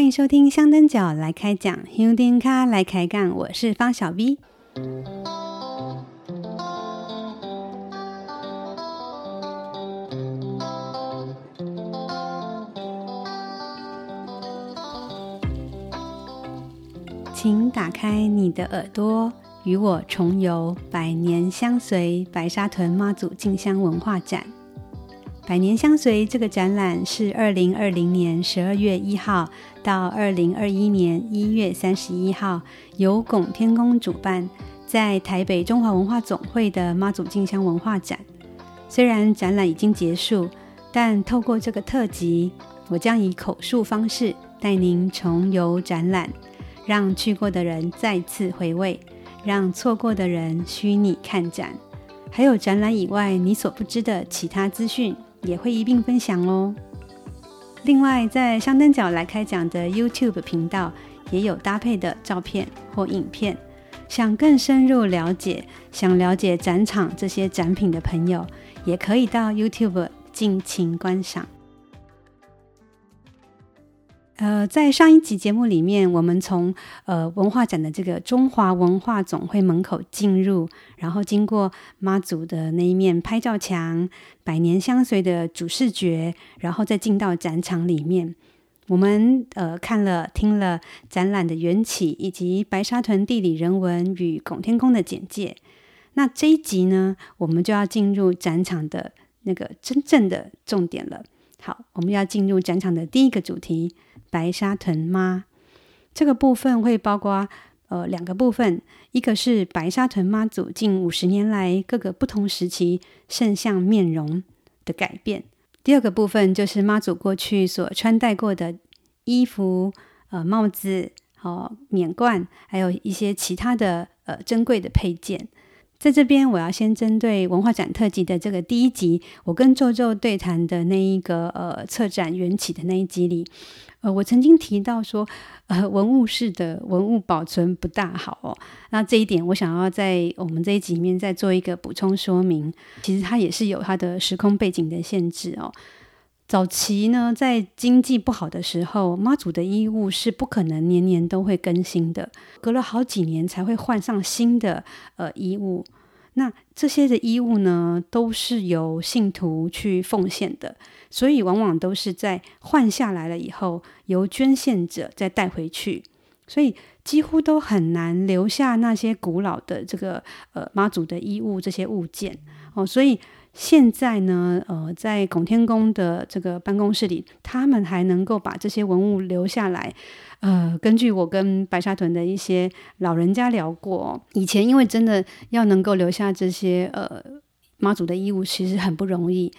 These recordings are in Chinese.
欢迎收听香灯脚来开讲，香灯脚来开杠，我是方小 V。请打开你的耳朵，与我重游百年相随白沙屯妈祖进香文化展。百年相随这个展览是二零二零年十二月一号到二零二一年一月三十一号由拱天宫主办，在台北中华文化总会的妈祖进香文化展。虽然展览已经结束，但透过这个特辑，我将以口述方式带您重游展览，让去过的人再次回味，让错过的人虚拟看展，还有展览以外你所不知的其他资讯。也会一并分享哦。另外，在香灯角来开讲的 YouTube 频道也有搭配的照片或影片。想更深入了解、想了解展场这些展品的朋友，也可以到 YouTube 尽情观赏。呃，在上一集节目里面，我们从呃文化展的这个中华文化总会门口进入，然后经过妈祖的那一面拍照墙、百年相随的主视觉，然后再进到展场里面。我们呃看了、听了展览的缘起，以及白沙屯地理人文与拱天宫的简介。那这一集呢，我们就要进入展场的那个真正的重点了。好，我们要进入展场的第一个主题。白沙屯妈这个部分会包括呃两个部分，一个是白沙屯妈祖近五十年来各个不同时期圣像面容的改变，第二个部分就是妈祖过去所穿戴过的衣服、呃帽子、哦冕冠，还有一些其他的呃珍贵的配件。在这边，我要先针对文化展特辑的这个第一集，我跟周周对谈的那一个呃策展缘起的那一集里。呃，我曾经提到说，呃，文物室的文物保存不大好哦。那这一点，我想要在我们这一集里面再做一个补充说明。其实它也是有它的时空背景的限制哦。早期呢，在经济不好的时候，妈祖的衣物是不可能年年都会更新的，隔了好几年才会换上新的呃衣物。那这些的衣物呢，都是由信徒去奉献的，所以往往都是在换下来了以后，由捐献者再带回去，所以几乎都很难留下那些古老的这个呃妈祖的衣物这些物件哦，所以。现在呢，呃，在拱天宫的这个办公室里，他们还能够把这些文物留下来。呃，根据我跟白沙屯的一些老人家聊过，以前因为真的要能够留下这些呃妈祖的衣物，其实很不容易。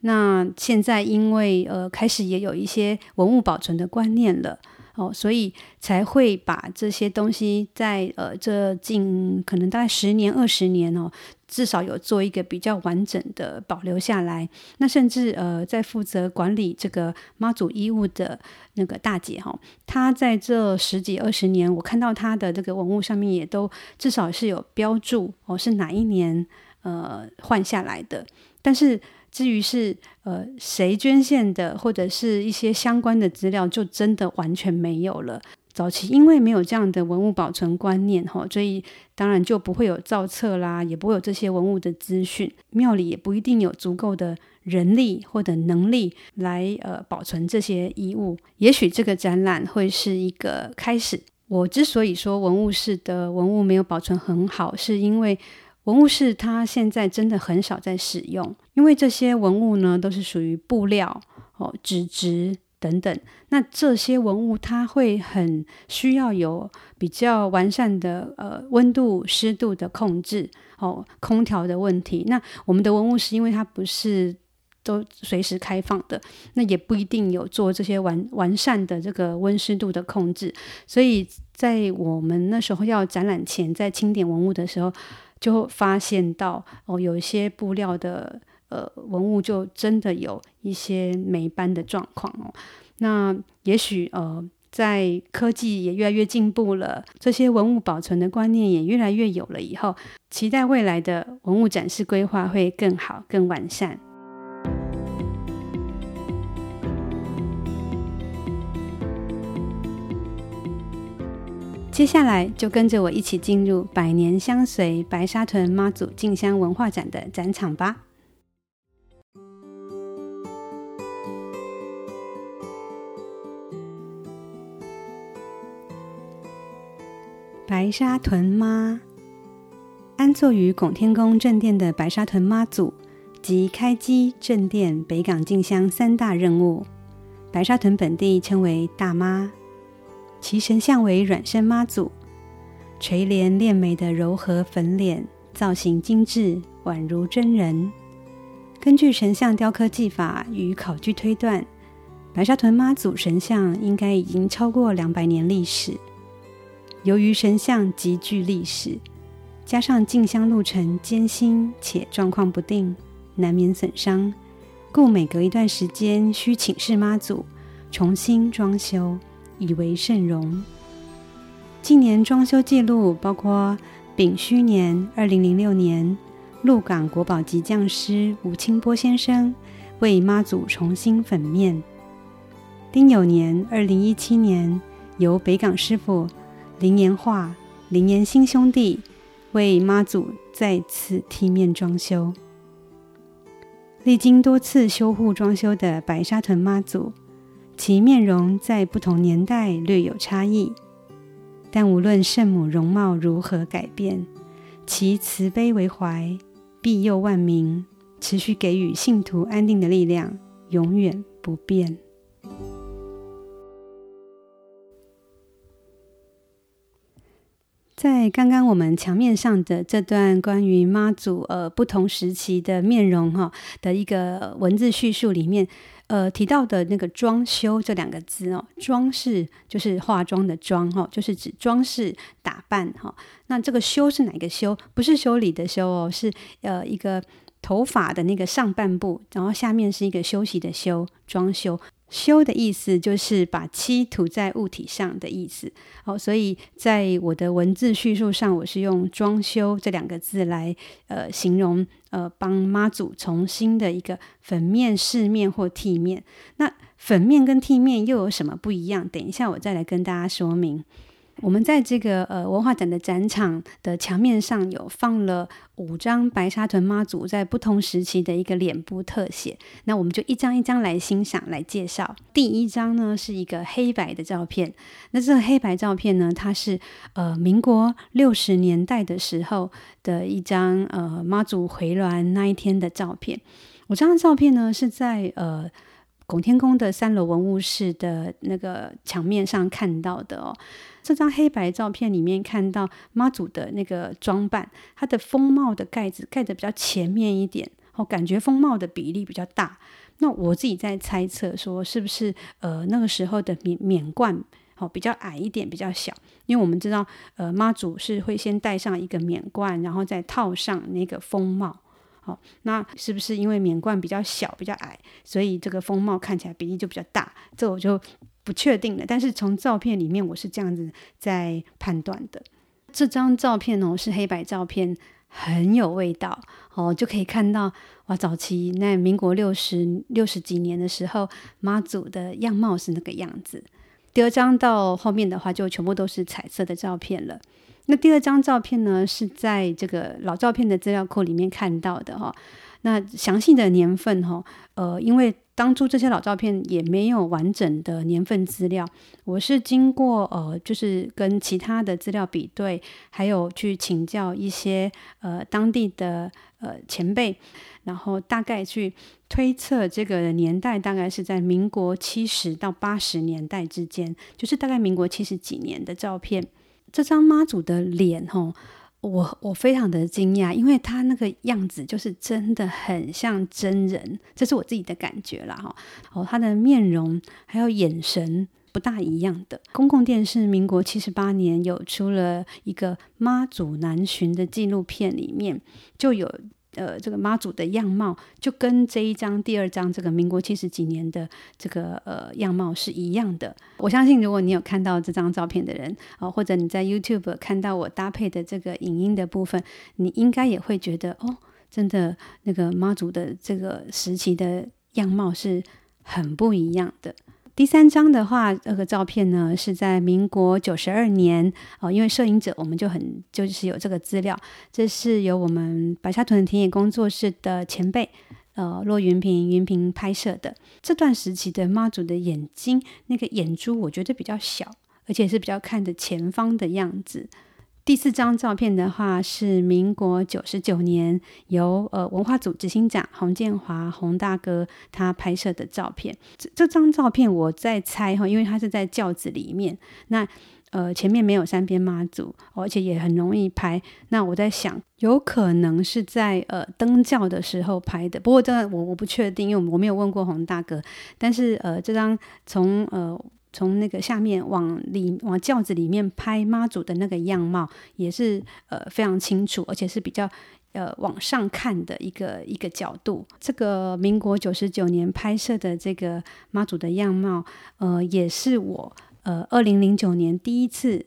那现在因为呃开始也有一些文物保存的观念了。哦，所以才会把这些东西在呃这近可能大概十年二十年哦，至少有做一个比较完整的保留下来。那甚至呃在负责管理这个妈祖衣物的那个大姐哈、她在这十几二十年，我看到她的这个文物上面也都至少是有标注哦，是哪一年呃换下来的，但是。至于是呃谁捐献的，或者是一些相关的资料，就真的完全没有了。早期因为没有这样的文物保存观念哈，所以当然就不会有造册啦，也不会有这些文物的资讯。庙里也不一定有足够的人力或者能力来呃保存这些遗物。也许这个展览会是一个开始。我之所以说文物室的文物没有保存很好，是因为。文物室它现在真的很少在使用，因为这些文物呢都是属于布料、哦纸质等等。那这些文物它会很需要有比较完善的呃温度、湿度的控制，哦空调的问题。那我们的文物是因为它不是都随时开放的，那也不一定有做这些完完善的这个温湿度的控制。所以在我们那时候要展览前在清点文物的时候。就发现到哦，有一些布料的呃文物，就真的有一些霉斑的状况哦。那也许呃，在科技也越来越进步了，这些文物保存的观念也越来越有了以后，期待未来的文物展示规划会更好、更完善。接下来就跟着我一起进入百年相随白沙屯妈祖进香文化展的展场吧。白沙屯妈，安坐于拱天宫正殿的白沙屯妈祖，即开基、正殿、北港进香三大任务。白沙屯本地称为大妈，其神像为软身妈祖，垂帘练眉的柔和粉脸，造型精致，宛如真人。根据神像雕刻技法与考据推断，白沙屯妈祖神像应该已经超过两百年历史。由于神像极具历史，加上进香路程艰辛且状况不定，难免损伤，故每隔一段时间需请示妈祖重新装修，以为圣容。近年装修记录包括丙戌年二零零六年，鹿港国宝级匠师吴清波先生为妈祖重新粉面；丁酉年二零一七年，由北港师傅。林延化、林延兴兄弟为妈祖再次替面装修，历经多次修护装修的白沙屯妈祖，其面容在不同年代略有差异，但无论圣母容貌如何改变，其慈悲为怀、庇佑万民、持续给予信徒安定的力量，永远不变。在刚刚我们墙面上的这段关于妈祖呃不同时期的面容哈的一个文字叙述里面，呃提到的那个装修这两个字哦，装饰就是化妆的妆哈，就是指装饰打扮哈。那这个修是哪个修？不是修理的修哦，是呃一个头发的那个上半部，然后下面是一个休息的休，装修。修的意思就是把漆涂在物体上的意思。好，所以在我的文字叙述上，我是用“装修”这两个字来呃形容呃帮妈祖重新的一个粉面、饰面或替面。那粉面跟替面又有什么不一样？等一下我再来跟大家说明。我们在这个呃文化展的展场的墙面上有放了五张白沙屯妈祖在不同时期的一个脸部特写，那我们就一张一张来欣赏、来介绍。第一张呢是一个黑白的照片，那这个黑白照片呢，它是呃民国六十年代的时候的一张呃妈祖回銮那一天的照片。我这张照片呢是在呃拱天宫的三楼文物室的那个墙面上看到的哦。这张黑白照片里面看到妈祖的那个装扮，她的风帽的盖子盖得比较前面一点，哦，感觉风帽的比例比较大。那我自己在猜测说，是不是呃那个时候的冕冕冠哦比较矮一点，比较小？因为我们知道呃妈祖是会先戴上一个冕冠，然后再套上那个风帽。好，那是不是因为冕冠比较小，比较矮，所以这个风帽看起来比例就比较大？这我就。不确定的，但是从照片里面我是这样子在判断的。这张照片哦是黑白照片，很有味道哦，就可以看到哇，早期那民国六十六十几年的时候，妈祖的样貌是那个样子。第二张到后面的话，就全部都是彩色的照片了。那第二张照片呢，是在这个老照片的资料库里面看到的哈。那详细的年份哈，呃，因为。当初这些老照片也没有完整的年份资料，我是经过呃，就是跟其他的资料比对，还有去请教一些呃当地的呃前辈，然后大概去推测这个年代大概是在民国七十到八十年代之间，就是大概民国七十几年的照片。这张妈祖的脸吼。我我非常的惊讶，因为他那个样子就是真的很像真人，这是我自己的感觉啦哈。哦，他的面容还有眼神不大一样的。公共电视民国七十八年有出了一个妈祖南巡的纪录片，里面就有。呃，这个妈祖的样貌就跟这一张、第二张这个民国七十几年的这个呃样貌是一样的。我相信，如果你有看到这张照片的人啊、或者你在 YouTube 看到我搭配的这个影音的部分，你应该也会觉得哦，真的那个妈祖的这个时期的样貌是很不一样的。第三张的话，这个照片呢是在民国九十二年哦，因为摄影者我们就很就是有这个资料，这是由我们白沙屯田野工作室的前辈呃骆云平云平拍摄的。这段时期的妈祖的眼睛那个眼珠，我觉得比较小，而且是比较看着前方的样子。第四张照片的话是民国九十九年由呃文化组执行长洪建华洪大哥他拍摄的照片。这这张照片我在猜哈，因为他是在轿子里面，那呃前面没有三边妈祖，而且也很容易拍。那我在想，有可能是在呃登轿的时候拍的，不过这我我不确定，因为我没有问过洪大哥。但是呃这张从呃。从那个下面往里往轿子里面拍妈祖的那个样貌，也是呃非常清楚，而且是比较呃往上看的一个一个角度。这个民国九十九年拍摄的这个妈祖的样貌，呃，也是我呃二零零九年第一次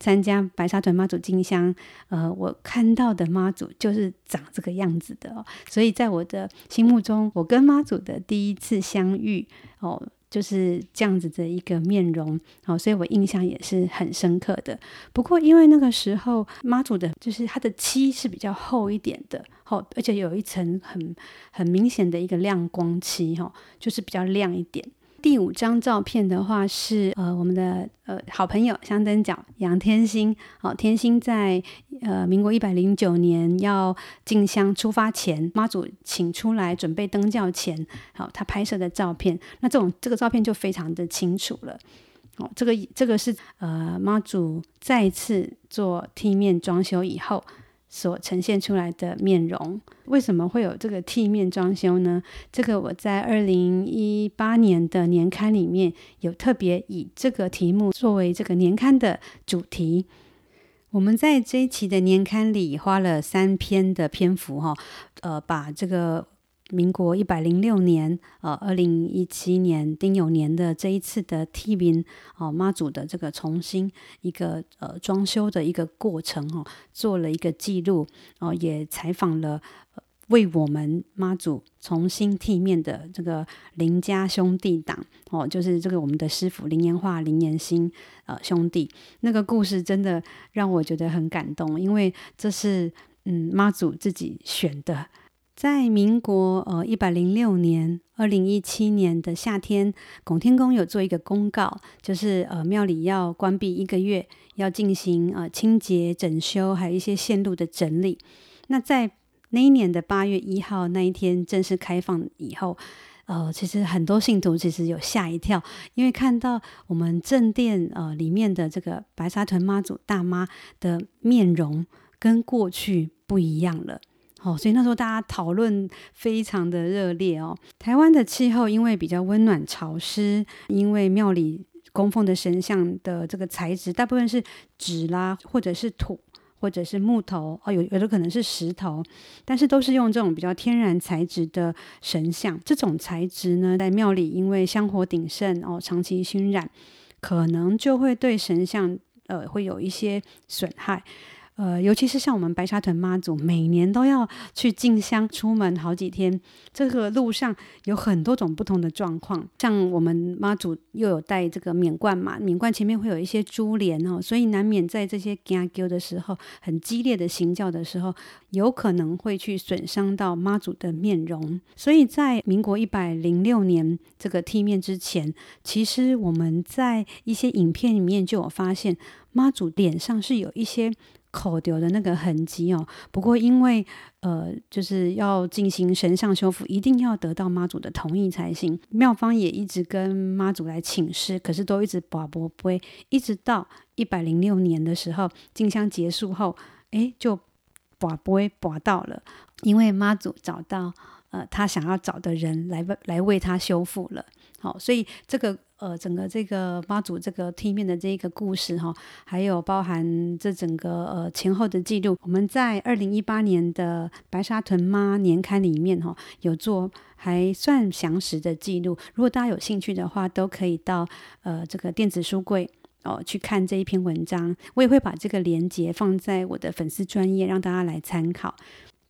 参加白沙屯妈祖进香，呃，我看到的妈祖就是长这个样子的哦。所以在我的心目中，我跟妈祖的第一次相遇哦。就是这样子的一个面容，好，所以我印象也是很深刻的。不过因为那个时候妈祖的，就是它的漆是比较厚一点的，好，而且有一层很很明显的一个亮光漆，哈，就是比较亮一点。第五张照片的话是呃我们的呃好朋友香灯脚杨天心，好，天心在呃民国一百零九年要进香出发前，妈祖请出来准备登轿前，好，他拍摄的照片，那这种这个照片就非常的清楚了，哦，这个这个是呃妈祖再次做梯面装修以后。所呈现出来的面容，为什么会有这个梯面装修呢？这个我在二零一八年的年刊里面有特别以这个题目作为这个年刊的主题。我们在这一期的年刊里花了三篇的篇幅，哈，呃，把这个。民国一百零六年，呃，二零一七年丁酉年的这一次的替面哦，妈祖的这个重新一个呃装修的一个过程哦，做了一个记录哦，也采访了为我们妈祖重新替面的这个林家兄弟档哦，就是这个我们的师傅林延化、林延兴呃兄弟，那个故事真的让我觉得很感动，因为这是嗯妈祖自己选的。在民国呃一百零六年二零一七年的夏天，拱天宫有做一个公告，就是呃庙里要关闭一个月，要进行呃清洁整修，还有一些线路的整理。那在那一年的八月一号那一天正式开放以后，呃，其实很多信徒其实有吓一跳，因为看到我们正殿呃里面的这个白沙屯妈祖大妈的面容跟过去不一样了。哦，所以那时候大家讨论非常的热烈哦。台湾的气候因为比较温暖潮湿，因为庙里供奉的神像的这个材质大部分是纸啦，或者是土，或者是木头哦，有有的可能是石头，但是都是用这种比较天然材质的神像。这种材质呢，在庙里因为香火鼎盛哦，长期熏染，可能就会对神像呃会有一些损害。呃，尤其是像我们白沙屯妈祖，每年都要去进香，出门好几天，这个路上有很多种不同的状况。像我们妈祖又有带这个冕冠嘛，冕冠前面会有一些珠帘哦，所以难免在这些行轿的时候，很激烈的行教的时候，有可能会去损伤到妈祖的面容。所以在民国一百零六年这个梯面之前，其实我们在一些影片里面就有发现，妈祖脸上是有一些。口丢的那个痕迹哦，不过因为呃，就是要进行神像修复，一定要得到妈祖的同意才行。庙方也一直跟妈祖来请示，可是都一直跋跋杯，一直到一百零六年的时候，进香结束后，诶，就跋杯跋到了，因为妈祖找到呃他想要找的人来为来为他修复了。好，所以这个。呃，整个这个妈祖这个梯面的这一个故事哈，还有包含这整个呃前后的记录，我们在二零一八年的白沙屯妈年刊里面哈，有做还算详实的记录。如果大家有兴趣的话，都可以到呃这个电子书柜哦去看这一篇文章。我也会把这个连接放在我的粉丝专页，让大家来参考。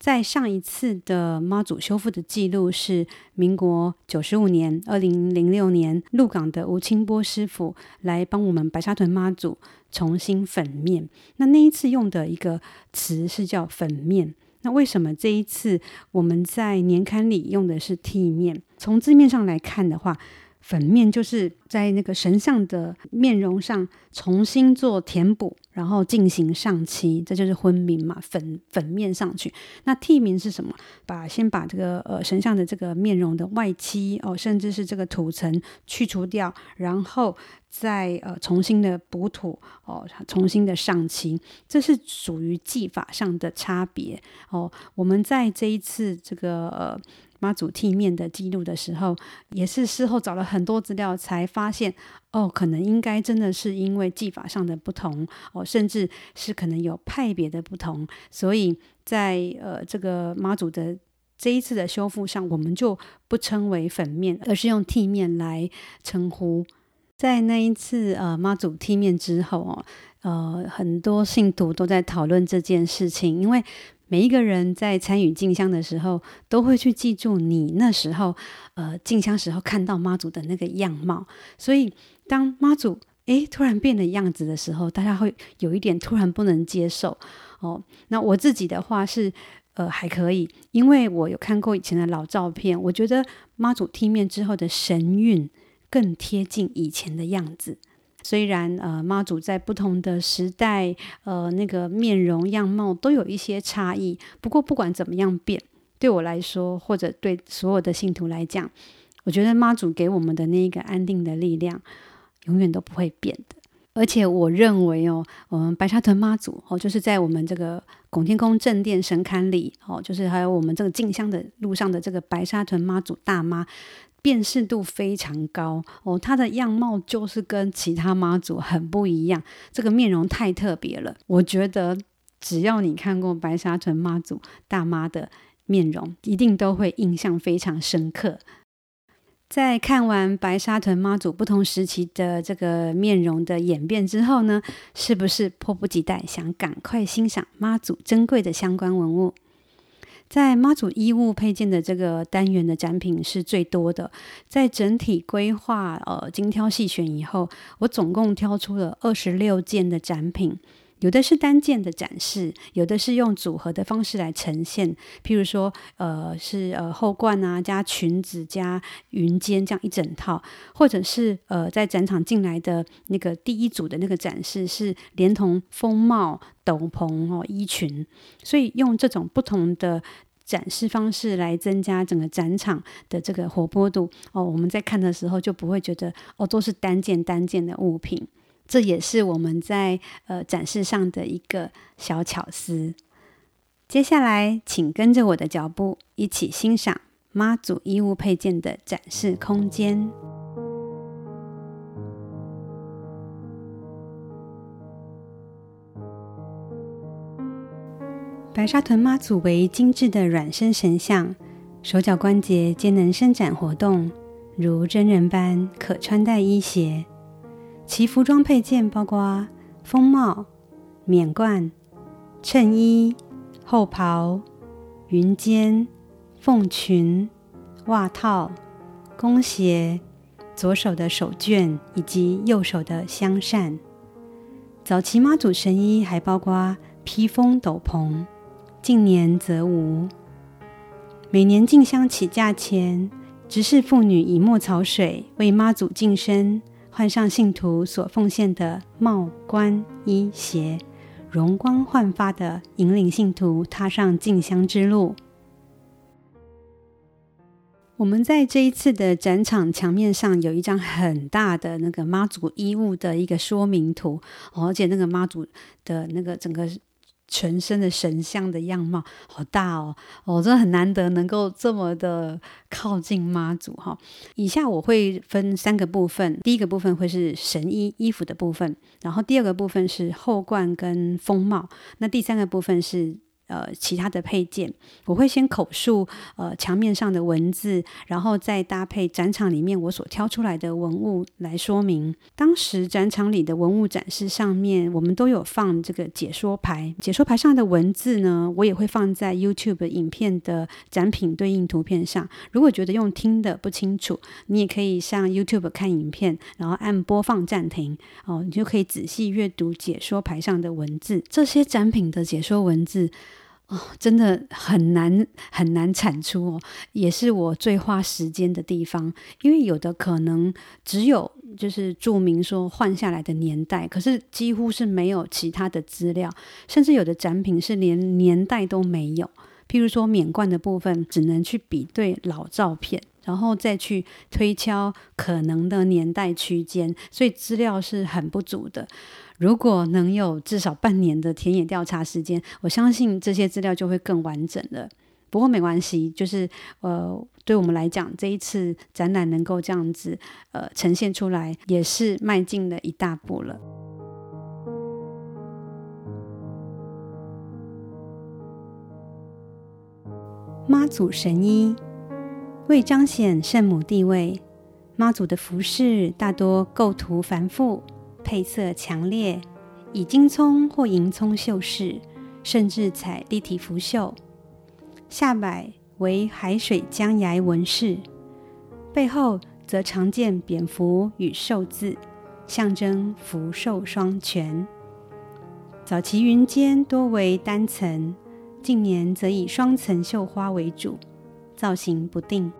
在上一次的妈祖修复的记录是民国九十五年，二零零六年，鹿港的吴清波师傅来帮我们白沙屯妈祖重新粉面。那那一次用的一个词是叫粉面。那为什么这一次我们在年刊里用的是替面？从字面上来看的话。粉面就是在那个神像的面容上重新做填补，然后进行上漆，这就是昏明嘛，粉粉面上去。那替面是什么？把先把这个呃神像的这个面容的外漆哦，甚至是这个土层去除掉，然后再呃重新的补土哦，重新的上漆，这是属于技法上的差别哦。我们在这一次这个呃。妈祖替面的记录的时候，也是事后找了很多资料，才发现哦，可能应该真的是因为技法上的不同哦，甚至是可能有派别的不同，所以在呃这个妈祖的这一次的修复上，我们就不称为粉面，而是用替面来称呼。在那一次呃妈祖替面之后哦，呃很多信徒都在讨论这件事情，因为。每一个人在参与进香的时候，都会去记住你那时候，呃，进香时候看到妈祖的那个样貌。所以，当妈祖诶突然变了样子的时候，大家会有一点突然不能接受哦。那我自己的话是，呃，还可以，因为我有看过以前的老照片，我觉得妈祖剃面之后的神韵更贴近以前的样子。虽然呃妈祖在不同的时代，呃那个面容样貌都有一些差异，不过不管怎么样变，对我来说或者对所有的信徒来讲，我觉得妈祖给我们的那一个安定的力量，永远都不会变的。而且我认为哦，我们白沙屯妈祖哦，就是在我们这个拱天宫正殿神龛里哦，就是还有我们这个进香的路上的这个白沙屯妈祖大妈。辨识度非常高哦，她的样貌就是跟其他妈祖很不一样，这个面容太特别了。我觉得只要你看过白沙屯妈祖大妈的面容，一定都会印象非常深刻。在看完白沙屯妈祖不同时期的这个面容的演变之后呢，是不是迫不及待想赶快欣赏妈祖珍贵的相关文物？在妈祖衣物配件的这个单元的展品是最多的，在整体规划呃精挑细选以后，我总共挑出了二十六件的展品，有的是单件的展示，有的是用组合的方式来呈现，譬如说呃是呃后冠啊加裙子加云肩这样一整套，或者是呃在展场进来的那个第一组的那个展示是连同风帽。斗篷哦，衣裙，所以用这种不同的展示方式来增加整个展场的这个活泼度哦。我们在看的时候就不会觉得哦，都是单件单件的物品。这也是我们在呃展示上的一个小巧思。接下来，请跟着我的脚步，一起欣赏妈祖衣物配件的展示空间。白沙屯妈祖为精致的软身神像，手脚关节皆能伸展活动，如真人般可穿戴衣鞋。其服装配件包括风帽、冕冠、衬衣、后袍、云肩、凤裙、袜套、弓鞋、左手的手绢以及右手的香扇。早期妈祖神衣还包括披风斗篷。近年则无。每年进香起驾前，执事妇女以墨草水为妈祖净身，换上信徒所奉献的帽冠衣鞋，容光焕发的引领信徒踏上进香之路。我们在这一次的展场墙面上有一张很大的那个妈祖衣物的一个说明图，而且那个妈祖的那个整个。全身的神像的样貌好大哦，哦，真的很难得能够这么的靠近妈祖哈。以下我会分三个部分，第一个部分会是神衣衣服的部分，然后第二个部分是后冠跟风帽，那第三个部分是呃，其他的配件，我会先口述呃墙面上的文字，然后再搭配展场里面我所挑出来的文物来说明。当时展场里的文物展示上面，我们都有放这个解说牌，解说牌上的文字呢，我也会放在 YouTube 影片的展品对应图片上。如果觉得用听的不清楚，你也可以上 YouTube 看影片，然后按播放暂停哦，你就可以仔细阅读解说牌上的文字。这些展品的解说文字。哦，真的很难很难产出哦，也是我最花时间的地方。因为有的可能只有就是注明说换下来的年代，可是几乎是没有其他的资料，甚至有的展品是连年代都没有。譬如说免冠的部分，只能去比对老照片，然后再去推敲可能的年代区间，所以资料是很不足的。如果能有至少半年的田野调查时间，我相信这些资料就会更完整了。不过没关系，就是呃，对我们来讲，这一次展览能够这样子呃呈现出来，也是迈进了一大步了。妈祖神衣，为彰显圣母地位，妈祖的服饰大多构图繁复。配色强烈，以金葱或银葱绣饰，甚至采立体浮绣。下摆为海水江崖纹饰，背后则常见蝙蝠与寿字，象征福寿双全。早期云间多为单层，近年则以双层绣花为主，造型不定。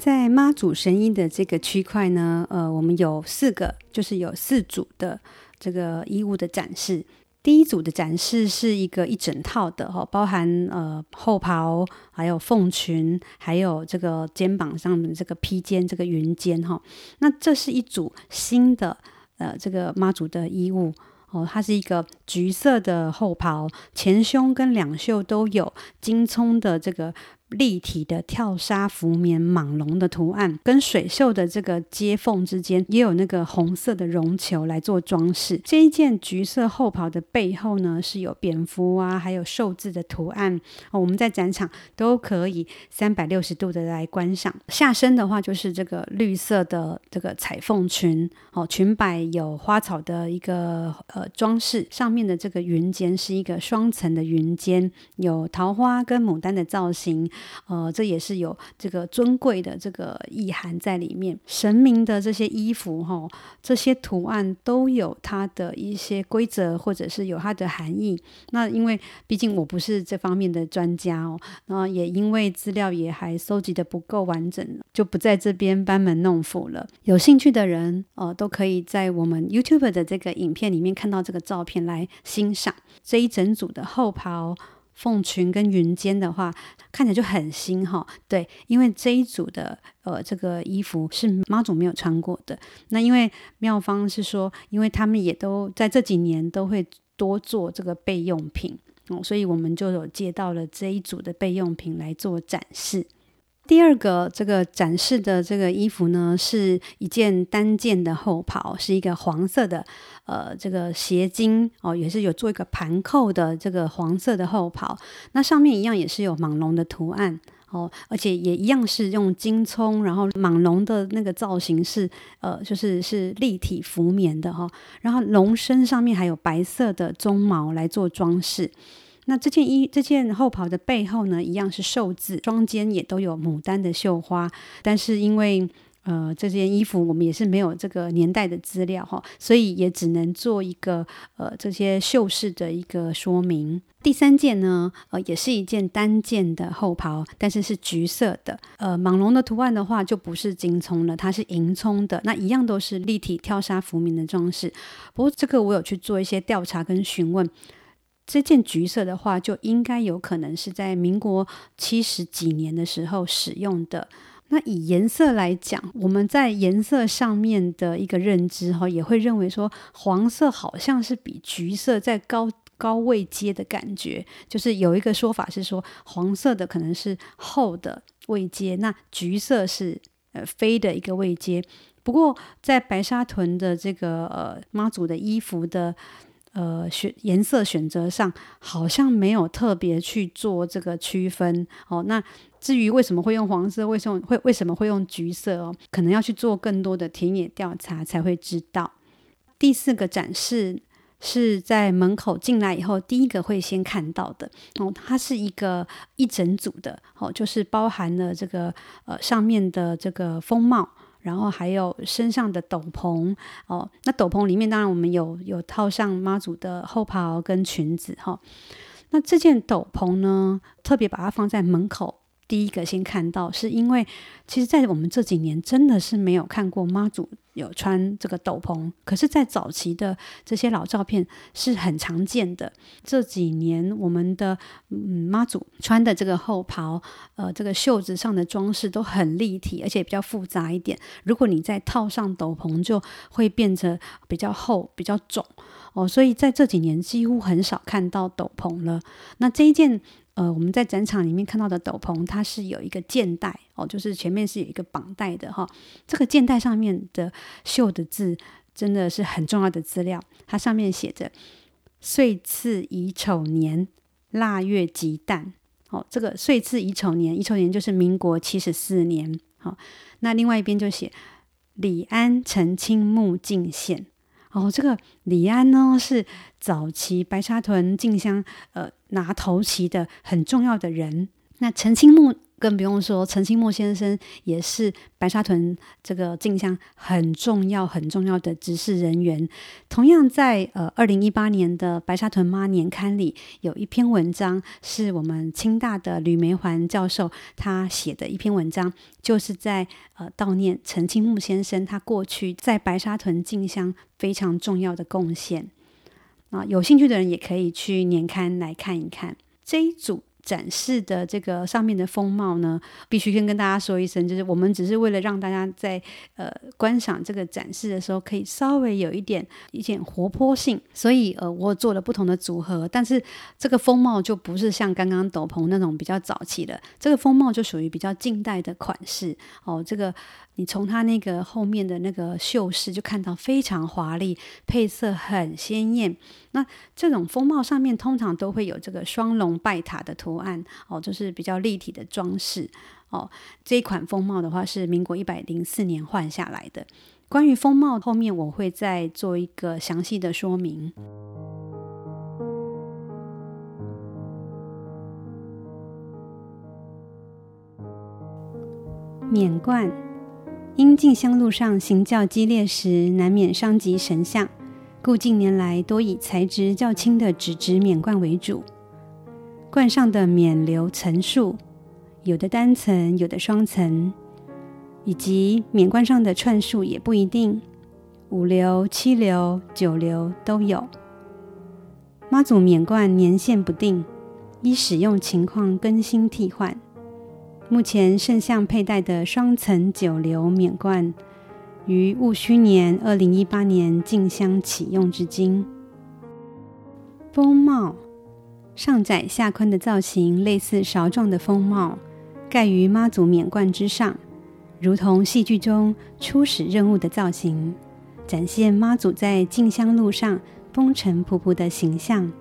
在妈祖神衣的这个区块呢，呃，我们有四个，就是有四组的这个衣物的展示。第一组的展示是一个一整套的哈，包含呃后袍，还有凤裙，还有这个肩膀上的这个披肩，这个云肩哈。那这是一组新的呃这个妈祖的衣物哦，它是一个橘色的后袍，前胸跟两袖都有金葱的这个。立体的跳纱浮棉蟒龙的图案，跟水绣的这个接缝之间也有那个红色的绒球来做装饰。这一件橘色后袍的背后呢，是有蝙蝠啊，还有寿字的图案。我们在展场都可以三百六十度的来观赏。下身的话就是这个绿色的这个彩凤裙，哦，裙摆有花草的一个呃装饰，上面的这个云肩是一个双层的云肩，有桃花跟牡丹的造型。呃，这也是有这个尊贵的这个意涵在里面。神明的这些衣服哈，这些图案都有它的一些规则，或者是有它的含义。那因为毕竟我不是这方面的专家哦，那也因为资料也还搜集得不够完整，就不在这边班门弄斧了。有兴趣的人，呃，都可以在我们 YouTube 的这个影片里面看到这个照片来欣赏这一整组的后袍。凤裙跟云肩的话，看起来就很新哈。对，因为这一组的呃这个衣服是妈祖没有穿过的。那因为妙方是说，因为他们也都在这几年都会多做这个备用品哦，所以我们就有借到了这一组的备用品来做展示。第二个这个展示的这个衣服呢，是一件单件的后袍，是一个黄色的，呃，这个斜襟哦，也是有做一个盘扣的这个黄色的后袍。那上面一样也是有蟒龙的图案哦，而且也一样是用金葱，然后蟒龙的那个造型是呃，就是是立体浮棉的哈、然后龙身上面还有白色的鬃毛来做装饰。那这件衣这件后袍的背后呢，一样是寿字，双肩也都有牡丹的绣花。但是因为呃这件衣服我们也是没有这个年代的资料哈，所以也只能做一个呃这些绣饰的一个说明。第三件呢，呃也是一件单件的后袍，但是是橘色的。呃蟒龙的图案的话就不是金葱了，它是银葱的。那一样都是立体跳纱浮棉的装饰。不过这个我有去做一些调查跟询问。这件橘色的话，就应该有可能是在民国七十几年的时候使用的。那以颜色来讲，我们在颜色上面的一个认知哈，也会认为说黄色好像是比橘色在高高位阶的感觉。就是有一个说法是说，黄色的可能是厚的位阶，那橘色是呃飞的一个位阶。不过在白沙屯的这个呃妈祖的衣服的。呃选颜色选择上好像没有特别去做这个区分哦。那至于为什么会用黄色，为什么会为什么会用橘色哦？可能要去做更多的田野调查才会知道。第四个展示是在门口进来以后，第一个会先看到的哦，它是一个一整组的哦，就是包含了这个呃上面的这个风貌，然后还有身上的斗篷哦。那斗篷里面当然我们有有套上妈祖的厚袍跟裙子哈、哦。那这件斗篷呢，特别把它放在门口。第一个先看到，是因为其实，在我们这几年真的是没有看过妈祖有穿这个斗篷，可是，在早期的这些老照片是很常见的。这几年我们的嗯妈祖穿的这个后袍，呃，这个袖子上的装饰都很立体，而且比较复杂一点。如果你再套上斗篷，就会变得比较厚、比较肿哦。所以在这几年几乎很少看到斗篷了。那这一件。呃，我们在展场里面看到的斗篷，它是有一个箭带哦，就是前面是有一个绑带的哈、这个箭带上面的绣的字，真的是很重要的资料。它上面写着“岁次乙丑年腊月吉旦”。哦，这个“岁次乙丑年”，乙丑年就是民国七十四年。好、那另外一边就写“李安陈清墓进献”。哦，这个李安呢是早期白沙屯进香呃拿头旗的很重要的人。那陈清木更不用说，陈清墓先生也是白沙屯这个进香很重要很重要的执事人员。同样在呃二零一八年的白沙屯妈年刊里，有一篇文章是我们清大的吕梅环教授他写的一篇文章，就是在呃悼念陈清木先生他过去在白沙屯进香非常重要的贡献。啊，有兴趣的人也可以去年刊来看一看这一组。展示的这个上面的风貌呢，必须先跟大家说一声，就是我们只是为了让大家在呃观赏这个展示的时候，可以稍微有一点一点活泼性，所以呃我做了不同的组合，但是这个风貌就不是像刚刚斗篷那种比较早期的，这个风貌就属于比较近代的款式哦，这个。你从它那个后面的那个绣饰就看到非常华丽，配色很鲜艳。那这种风帽上面通常都会有这个双龙拜塔的图案哦，就是比较立体的装饰哦。这一款风帽的话是民国一百零四年换下来的。关于风帽后面我会再做一个详细的说明。冕冠。因进香路上行较激烈时，难免伤及神像，故近年来多以材质较轻的纸质冕冠为主。冠上的冕旒层数，有的单层，有的双层，以及冕冠上的串数也不一定，五旒、七旒、九旒都有。妈祖冕冠年限不定，依使用情况更新替换。目前圣像佩戴的双层九旒冕冠，于戊戌年二零一八年进香启用至今。风帽上窄下宽的造型，类似勺状的风帽，盖于妈祖冕冠之上，如同戏剧中初始任务的造型，展现妈祖在进香路上风尘仆仆的形象。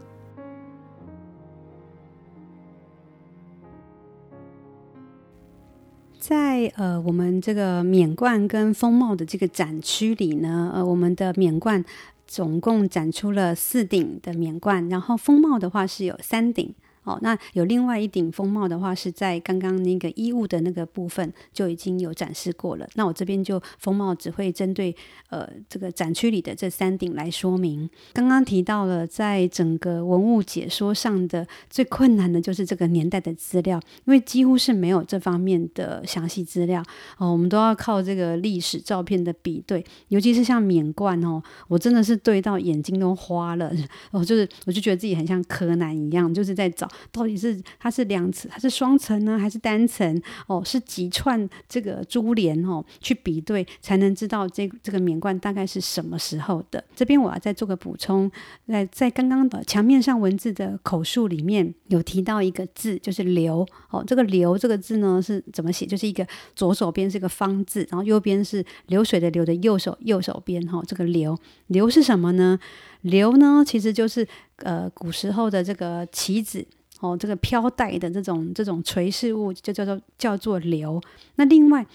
在呃，我们这个冕冠跟风帽的这个展区里呢，呃，我们的冕冠总共展出了四顶的冕冠，然后风帽的话是有三顶。哦，那有另外一顶风帽的话，是在刚刚那个衣物的那个部分就已经有展示过了。那我这边就风帽只会针对呃这个展区里的这三顶来说明。刚刚提到了，在整个文物解说上的最困难的就是这个年代的资料，因为几乎是没有这方面的详细资料哦，我们都要靠这个历史照片的比对，尤其是像冕冠哦，我真的是对到眼睛都花了 哦，就是我就觉得自己很像柯南一样，就是在找。到底是它是两层，它是双层呢，还是单层？哦，是几串这个珠帘哦，去比对才能知道这这个冕冠大概是什么时候的。这边我要再做个补充，在在刚刚的墙面上文字的口述里面有提到一个字，就是“流”哦。这个“流”这个字呢是怎么写？就是一个左手边是个方字，然后右边是流水的“流”的右手右手边哈、哦。这个“流”流是什么呢？流呢，其实就是呃古时候的这个旗子哦，这个飘带的这种这种垂饰物，就叫做叫做流。那另外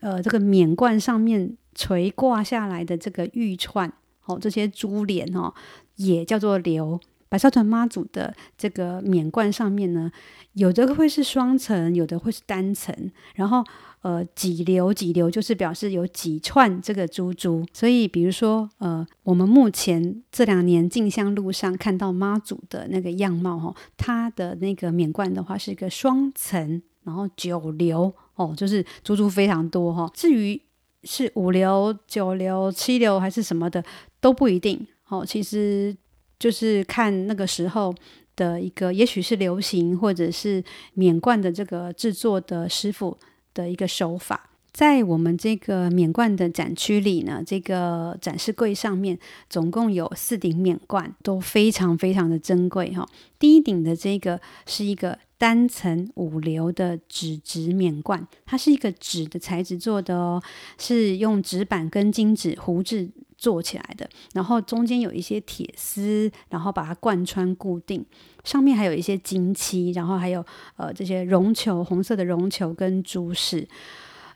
呃这个冕冠上面垂挂下来的这个玉串哦，这些珠帘哦，也叫做流。白沙屯妈祖的这个冕冠上面呢，有的会是双层，有的会是单层，然后呃几流几流就是表示有几串这个珠珠。所以比如说呃，我们目前这两年进香路上看到妈祖的那个样貌哈，它的那个冕冠的话是一个双层，然后九流哦，就是珠珠非常多哈。至于是五流、九流、七流还是什么的都不一定哦，其实。就是看那个时候的一个，也许是流行，或者是冕冠的这个制作的师傅的一个手法。在我们这个免冠的展区里呢，这个展示柜上面总共有四顶免冠，都非常非常的珍贵哈。第一顶的这个是一个单层五流的纸质免冠，它是一个纸的材质做的哦，是用纸板跟金纸糊制。做起来的，然后中间有一些铁丝，然后把它贯穿固定，上面还有一些金漆，然后还有呃这些绒球，红色的绒球跟珠饰。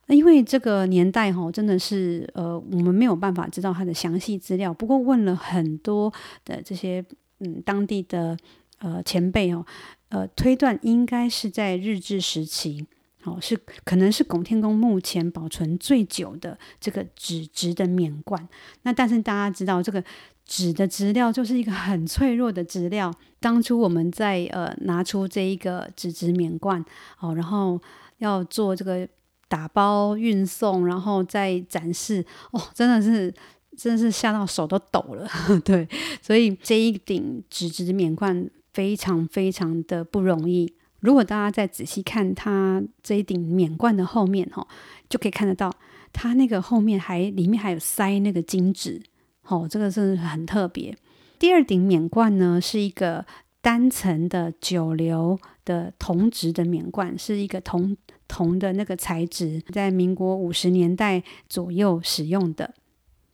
因为这个年代哈，真的是呃我们没有办法知道它的详细资料，不过问了很多的这些嗯当地的呃前辈哦，呃推断应该是在日治时期。哦，是可能是拱天宫目前保存最久的这个纸质的冕冠。那但是大家知道，这个纸的质料就是一个很脆弱的质料。当初我们在呃拿出这一个纸质冕冠，哦，然后要做这个打包运送，然后再展示，哦，真的是真的是吓到手都抖了。对，所以这一顶纸质的冕冠非常非常的不容易。如果大家再仔细看它这一顶冕冠的后面，哈，就可以看得到它那个后面还里面还有塞那个金纸，哦，这个真的很特别。第二顶冕冠呢，是一个单层的九流的铜质的冕冠，是一个铜铜的那个材质，在民国五十年代左右使用的。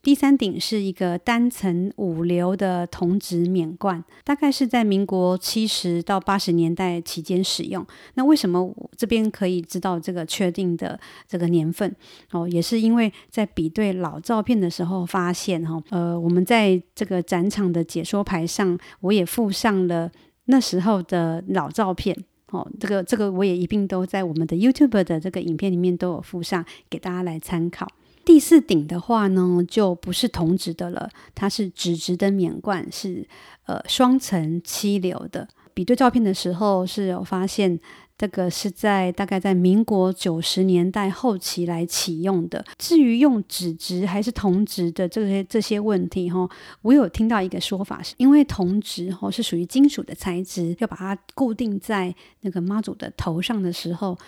第三顶是一个单层五流的铜质冕冠，大概是在民国七十到八十年代期间使用。那为什么我这边可以知道这个确定的这个年份？哦，也是因为在比对老照片的时候发现，哈，呃，我们在这个展场的解说牌上，我也附上了那时候的老照片。哦，这个这个我也一并都在我们的 YouTube 的这个影片里面都有附上，给大家来参考。第四顶的话呢，就不是铜质的了，它是纸质的冕冠，是呃双层七流的。比对照片的时候是有发现，这个是在大概在民国九十年代后期来启用的。至于用纸质还是铜质的这些这些问题哈，我有听到一个说法，是因为铜质哈是属于金属的材质，要把它固定在那个妈祖的头上的时候，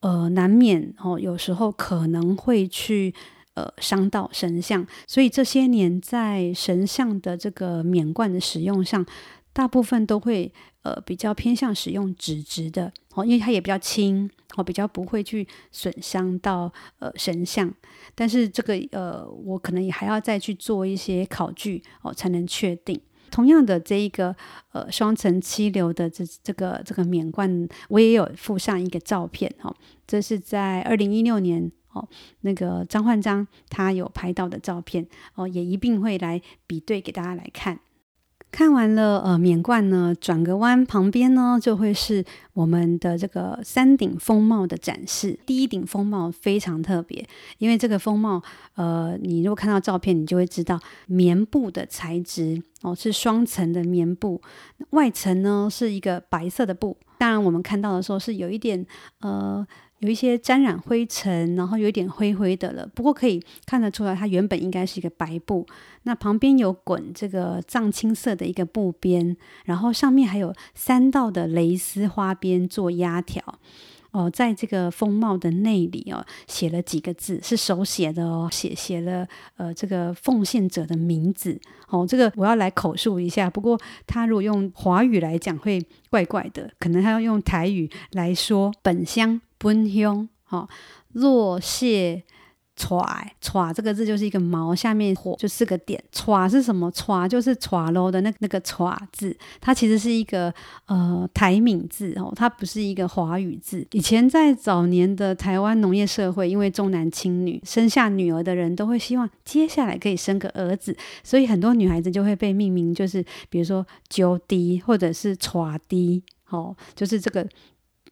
呃，难免哦有时候可能会去。呃，伤到神像，所以这些年在神像的这个冕冠的使用上，大部分都会呃比较偏向使用纸质的哦，因为它也比较轻哦，比较不会去损伤到呃神像。但是这个呃，我可能也还要再去做一些考据哦，才能确定。同样的这一个呃双层七流的这这个这个冕冠，我也有附上一个照片哦，这是在二零一六年。哦，那个张焕章他有拍到的照片哦，也一并会来比对给大家来看。看完了呃冕冠呢，转个弯旁边呢就会是我们的这个三顶风帽的展示。第一顶风帽非常特别，因为这个风帽呃，你如果看到照片，你就会知道棉布的材质哦，是双层的棉布，外层呢是一个白色的布。当然我们看到的时候是有一点呃。有一些沾染灰尘，然后有一点灰灰的了。不过可以看得出来，它原本应该是一个白布。那旁边有滚这个藏青色的一个布边，然后上面还有三道的蕾丝花边做压条。哦，在这个风帽的内里哦，写了几个字，是手写的哦，写写了呃这个奉献者的名字。哦，这个我要来口述一下。不过他如果用华语来讲会怪怪的，可能他要用台语来说。本乡。分乡，好，落谢喘喘这个字就是一个毛，下面火就四个点。喘是什么？喘就是喘喽的那那个喘字，它其实是一个呃台闽字哦，它不是一个华语字。以前在早年的台湾农业社会，因为重男轻女，生下女儿的人都会希望接下来可以生个儿子，所以很多女孩子就会被命名，就是比如说啾滴或者是喘滴哦，就是这个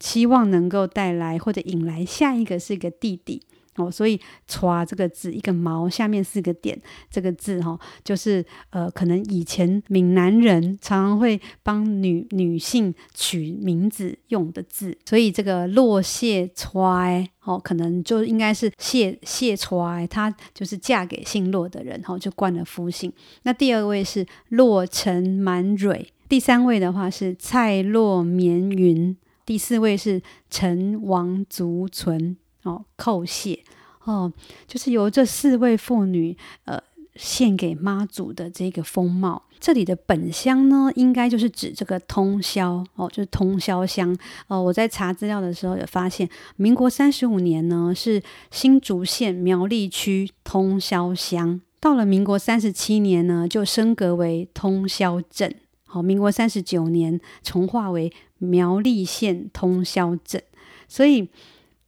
希望能够带来或者引来下一个是一个弟弟。哦，所以“歘”这个字，一个毛下面四个点，这个字哈、哦，就是呃，可能以前闽南人常常会帮女女性取名字用的字，所以这个落谢歘哦，可能就应该是谢谢歘，她就是嫁给姓骆的人，哈、哦，就冠了夫姓。那第二位是骆陈满蕊，第三位的话是蔡骆绵云，第四位是陈王族存。哦，叩谢哦，就是由这四位妇女呃献给妈祖的这个风貌。这里的本乡呢，应该就是指这个通霄哦，就是通霄乡哦。我在查资料的时候也发现，民国三十五年呢是新竹县苗栗区通霄乡，到了民国三十七年呢就升格为通霄镇。好、民国三十九年重划为苗栗县通霄镇，所以。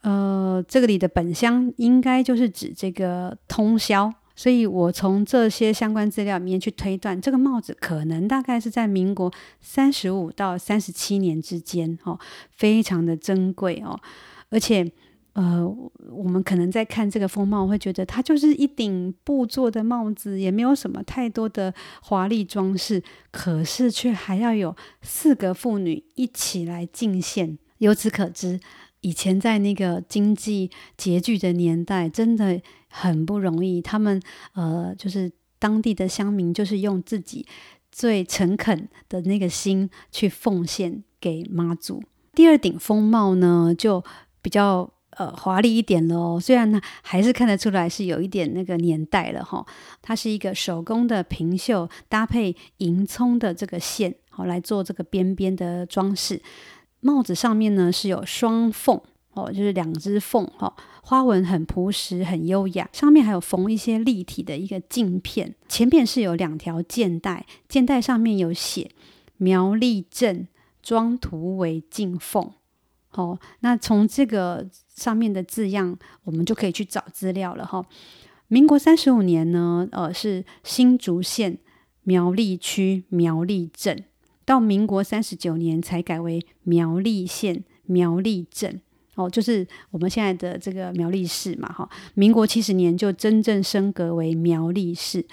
呃，这个里的本乡应该就是指这个通宵，所以我从这些相关资料里面去推断，这个帽子可能大概是在民国三十五到三十七年之间，哦，非常的珍贵哦，而且呃，我们可能在看这个风貌，会觉得它就是一顶布做的帽子，也没有什么太多的华丽装饰，可是却还要有四个妇女一起来进献，由此可知。以前在那个经济拮据的年代，真的很不容易。他们呃，就是当地的乡民，就是用自己最诚恳的那个心去奉献给妈祖。第二顶风帽呢，就比较呃华丽一点了。虽然呢，还是看得出来是有一点那个年代了哈。它是一个手工的平绣，搭配银葱的这个线，好来做这个边边的装饰。帽子上面呢是有双凤哦，就是两只凤哈，花纹很朴实，很优雅。上面还有缝一些立体的一个镜片，前面是有两条箭带，箭带上面有写苗栗镇装图为镜凤。哦，那从这个上面的字样，我们就可以去找资料了哈。民国三十五年呢，呃，是新竹县苗栗区苗栗镇。到民国三十九年才改为苗栗县苗栗镇，哦，就是我们现在的这个苗栗市嘛，哈。民国七十年就真正升格为苗栗市，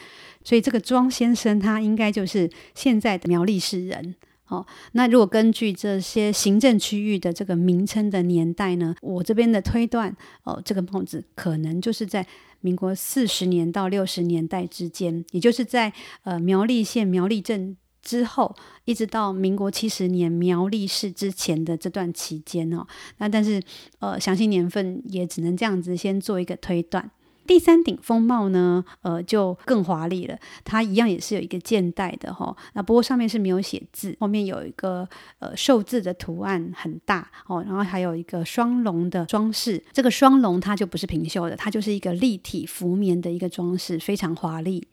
所以这个庄先生他应该就是现在的苗栗市人，哦。那如果根据这些行政区域的这个名称的年代呢，我这边的推断，哦，这个帽子可能就是在民国四十年到六十年代之间，也就是在呃苗栗县苗栗镇。之后，一直到民国七十年苗栗市之前的这段期间哦，那但是呃，详细年份也只能这样子先做一个推断。第三顶风帽呢，呃，就更华丽了，它一样也是有一个箭带的哈、哦，那不过上面是没有写字，后面有一个呃寿字的图案很大哦，然后还有一个双龙的装饰，这个双龙它就不是平绣的，它就是一个立体浮棉的一个装饰，非常华丽。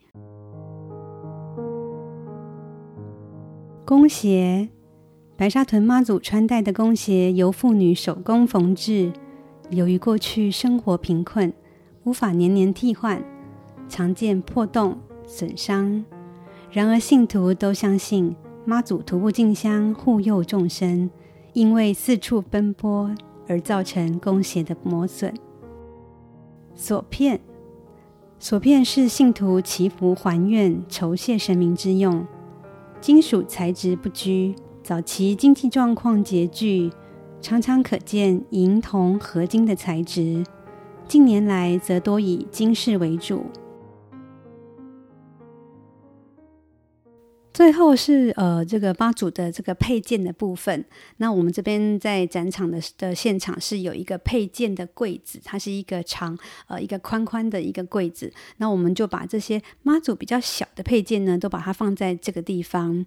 弓鞋，白沙屯妈祖穿戴的弓鞋由妇女手工缝制。由于过去生活贫困，无法年年替换，常见破洞损伤。然而信徒都相信妈祖徒步进香护佑众生，因为四处奔波而造成弓鞋的磨损。锁片，锁片是信徒祈福还愿、酬谢神明之用。金属材质不拘，早期经济状况拮据，常常可见银铜合金的材质。近年来则多以金饰为主。最后是呃这个妈祖的这个配件的部分。那我们这边在展场的的现场是有一个配件的柜子，它是一个长呃一个宽宽的一个柜子。那我们就把这些妈祖比较小的配件呢，都把它放在这个地方。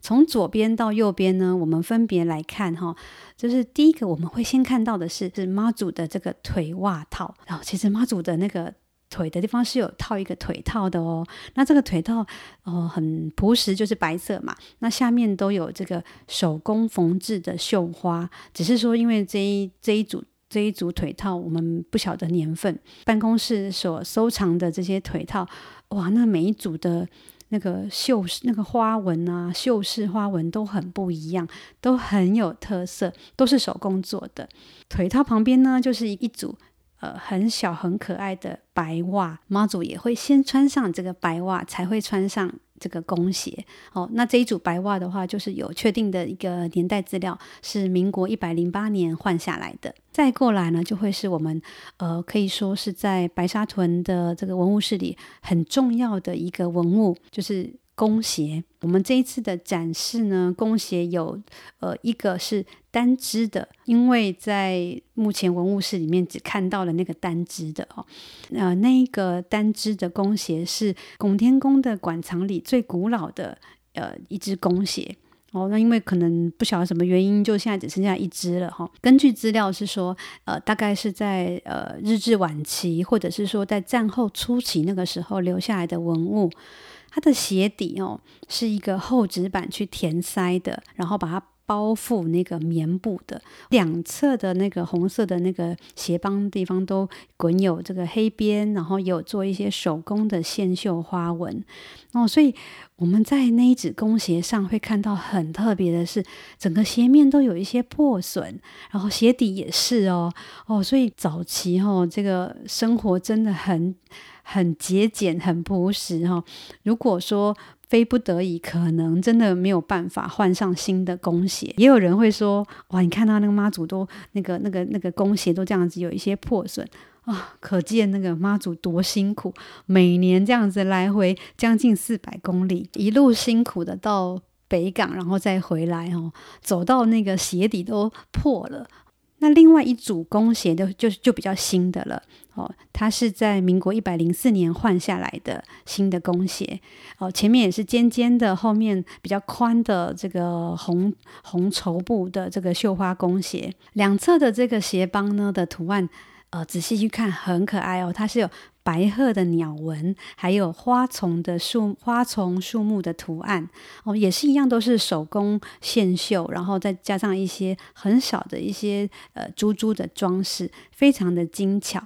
从左边到右边呢，我们分别来看哈，就是第一个我们会先看到的是是妈祖的这个腿袜套，然后其实妈祖的那个腿的地方是有套一个腿套的哦。那这个腿套哦很朴实，就是白色嘛。那下面都有这个手工缝制的绣花，只是说因为这一这一组这一组腿套我们不晓得年份，办公室所收藏的这些腿套，哇，那每一组的。那个绣、那个花纹啊，绣饰花纹都很不一样，都很有特色，都是手工做的。腿套旁边呢，就是一组呃很小很可爱的白袜，妈祖也会先穿上这个白袜，才会穿上。这个工鞋，哦，那这一组白袜的话，就是有确定的一个年代资料，是民国一百零八年换下来的。再过来呢，就会是我们呃，可以说是在白沙屯的这个文物室里很重要的一个文物，就是。弓鞋，我们这一次的展示呢，弓鞋有呃一个是单只的，因为在目前文物室里面只看到了那个单只的哦，呃，那一个单只的弓鞋是拱天宫的馆藏里最古老的呃一只弓鞋哦，那因为可能不晓得什么原因，就现在只剩下一只了哈、哦。根据资料是说，呃，大概是在呃日治晚期，或者是说在战后初期那个时候留下来的文物。它的鞋底哦，是一个厚纸板去填塞的，然后把它包覆那个棉布的。两侧的那个红色的那个鞋帮地方都滚有这个黑边，然后有做一些手工的线绣花纹哦。所以我们在那一只弓鞋上会看到很特别的是，整个鞋面都有一些破损，然后鞋底也是哦哦。所以早期哦，这个生活真的很。很节俭，很朴实哈。如果说非不得已，可能真的没有办法换上新的弓鞋。也有人会说，哇，你看到那个妈祖都那个那个那个弓鞋都这样子有一些破损啊，可见那个妈祖多辛苦，每年这样子来回将近四百公里，一路辛苦的到北港，然后再回来哦，走到那个鞋底都破了。那另外一组弓鞋的就就比较新的了哦，它是在民国一百零四年换下来的新的弓鞋哦，前面也是尖尖的，后面比较宽的这个红红绸布的这个绣花弓鞋，两侧的这个鞋帮呢的图案，呃，仔细去看很可爱哦，它是有。白鹤的鸟纹，还有花丛的树花丛树木的图案哦，也是一样，都是手工线绣，然后再加上一些很小的一些呃珠珠的装饰，非常的精巧。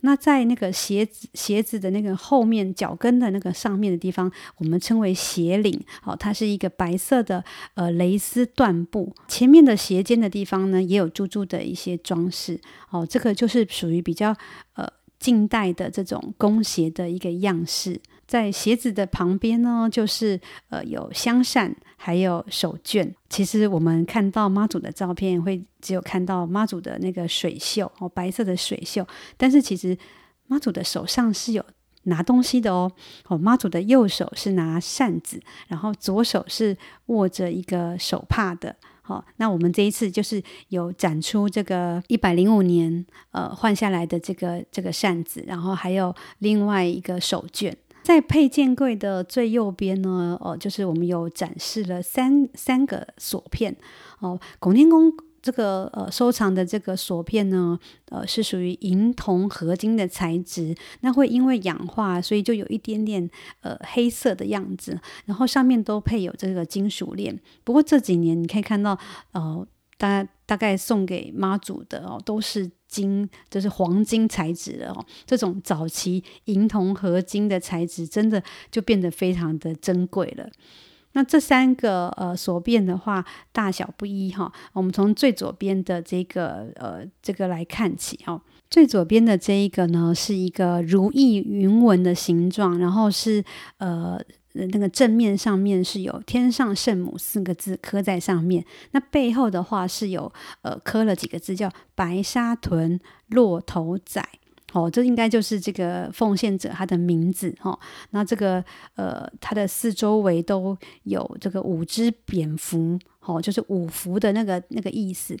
那在那个鞋子鞋子的那个后面脚跟的那个上面的地方，我们称为鞋领哦，它是一个白色的呃蕾丝缎布。前面的鞋尖的地方呢，也有珠珠的一些装饰哦，这个就是属于比较呃。近代的这种弓鞋的一个样式，在鞋子的旁边呢，就是呃有香扇，还有手绢。其实我们看到妈祖的照片，会只有看到妈祖的那个水袖哦，白色的水袖。但是其实妈祖的手上是有拿东西的哦，哦，妈祖的右手是拿扇子，然后左手是握着一个手帕的。好，那我们这一次就是有展出这个一百零五年呃换下来的这个这个扇子，然后还有另外一个手绢，在配件柜的最右边呢，哦，就是我们有展示了三三个锁片哦，拱天宫。这个呃收藏的这个锁片呢，呃是属于银铜合金的材质，那会因为氧化，所以就有一点点呃黑色的样子，然后上面都配有这个金属链。不过这几年你可以看到，呃，大大概送给妈祖的哦，都是金，就是黄金材质的哦。这种早期银铜合金的材质，真的就变得非常的珍贵了。那这三个呃锁片的话，大小不一哈。我们从最左边的这个呃这个来看起哈。最左边的这一个呢，是一个如意云纹的形状，然后是呃那个正面上面是有“天上圣母”四个字刻在上面。那背后的话是有呃刻了几个字，叫“白沙屯骆头仔”。哦，这应该就是这个奉献者他的名字哈、哦。那这个呃，它的四周围都有这个五只蝙蝠，哦，就是五福的那个那个意思。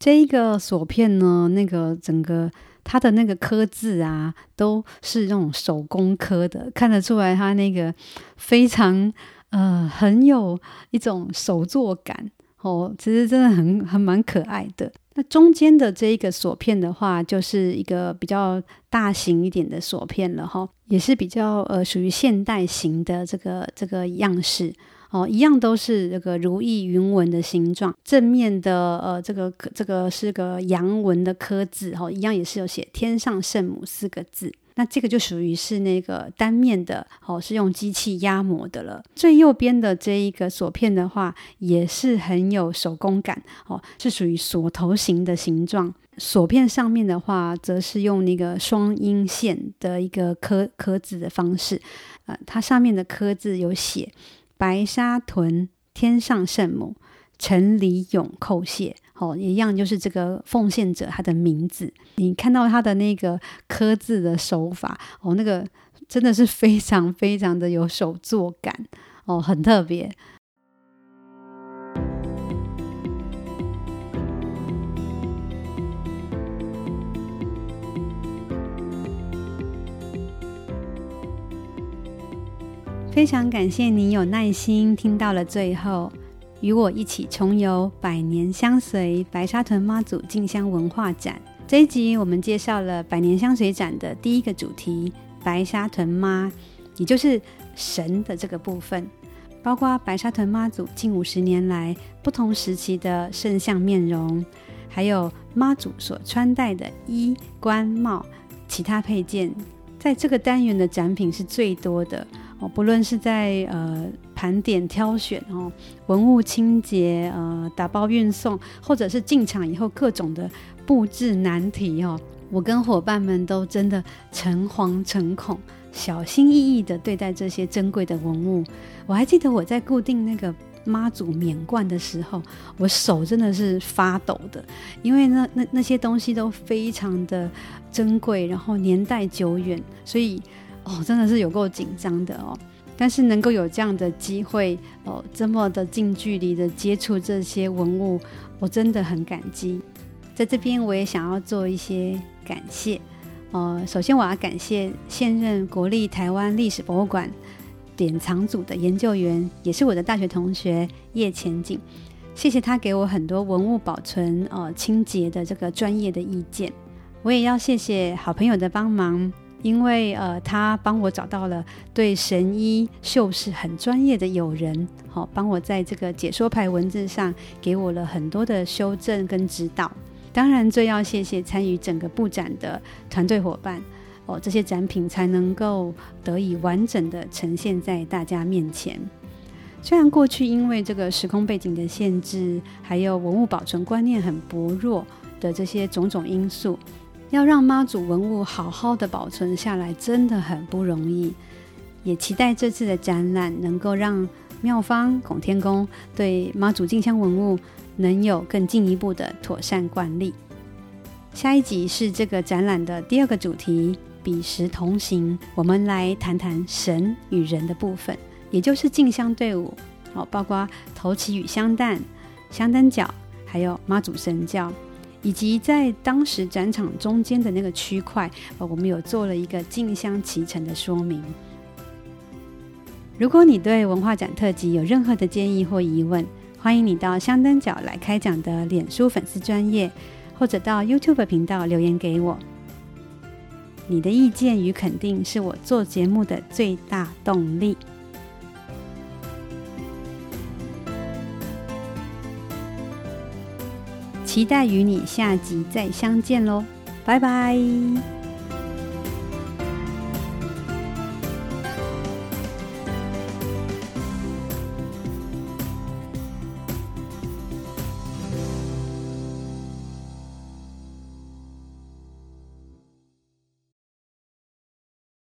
这一个锁片呢，那个整个它的那个刻字啊，都是那种手工刻的，看得出来它那个非常呃，很有一种手作感 哦，其实真的很很蛮可爱的。那中间的这一个锁片的话，就是一个比较大型一点的锁片了哈，也是比较呃属于现代型的这个这个样式哦，一样都是这个如意云纹的形状，正面的呃这个这个是个阳文的刻字哈，一样也是有写天上圣母四个字。那这个就属于是那个单面的哦，是用机器压模的了。最右边的这一个锁片的话，也是很有手工感哦，是属于锁头形的形状。锁片上面的话，则是用那个双阴线的一个刻刻字的方式。呃，它上面的刻字有写“白沙屯天上圣母，城里勇叩谢”。哦，一样就是这个奉献者他的名字，你看到他的那个刻字的手法，哦，那个真的是非常非常的有手作感，哦，很特别。非常感谢你有耐心听到了最后。与我一起重游百年相随白沙屯妈祖进香文化展。这一集我们介绍了百年相随展的第一个主题——白沙屯妈，也就是神的这个部分，包括白沙屯妈祖近五十年来不同时期的圣像面容，还有妈祖所穿戴的衣冠帽、其他配件。在这个单元的展品是最多的哦，不论是在呃。盘点挑选哦，文物清洁呃，打包运送，或者是进场以后各种的布置难题哦，我跟伙伴们都真的诚惶诚恐，小心翼翼地对待这些珍贵的文物。我还记得我在固定那个妈祖冕冠的时候，我手真的是发抖的，因为那那那些东西都非常的珍贵，然后年代久远，所以哦，真的是有够紧张的哦。但是能够有这样的机会哦，这么的近距离的接触这些文物，我真的很感激。在这边，我也想要做一些感谢。呃，首先我要感谢现任国立台湾历史博物馆典藏组的研究员，也是我的大学同学叶前景。谢谢他给我很多文物保存、呃清洁的这个专业的意见。我也要谢谢好朋友的帮忙。因为呃，他帮我找到了对神医秀士很专业的友人，好、帮我在这个解说牌文字上给我了很多的修正跟指导。当然，最要谢谢参与整个布展的团队伙伴，哦，这些展品才能够得以完整的呈现在大家面前。虽然过去因为这个时空背景的限制，还有文物保存观念很薄弱的这些种种因素。要让妈祖文物好好的保存下来，真的很不容易。也期待这次的展览能够让庙方孔天宫对妈祖进香文物能有更进一步的妥善管理。下一集是这个展览的第二个主题——彼时同行。我们来谈谈神与人的部分，也就是进香队伍，哦，包括头旗与香担、香灯脚，还有妈祖神轿。以及在当时展场中间的那个区块，呃，我们有做了一个进香期程的说明。如果你对文化展特辑有任何的建议或疑问，欢迎你到香灯角来开讲的脸书粉丝专页，或者到 YouTube 频道留言给我。你的意见与肯定是我做节目的最大动力。期待与你下集再相见喽，拜拜。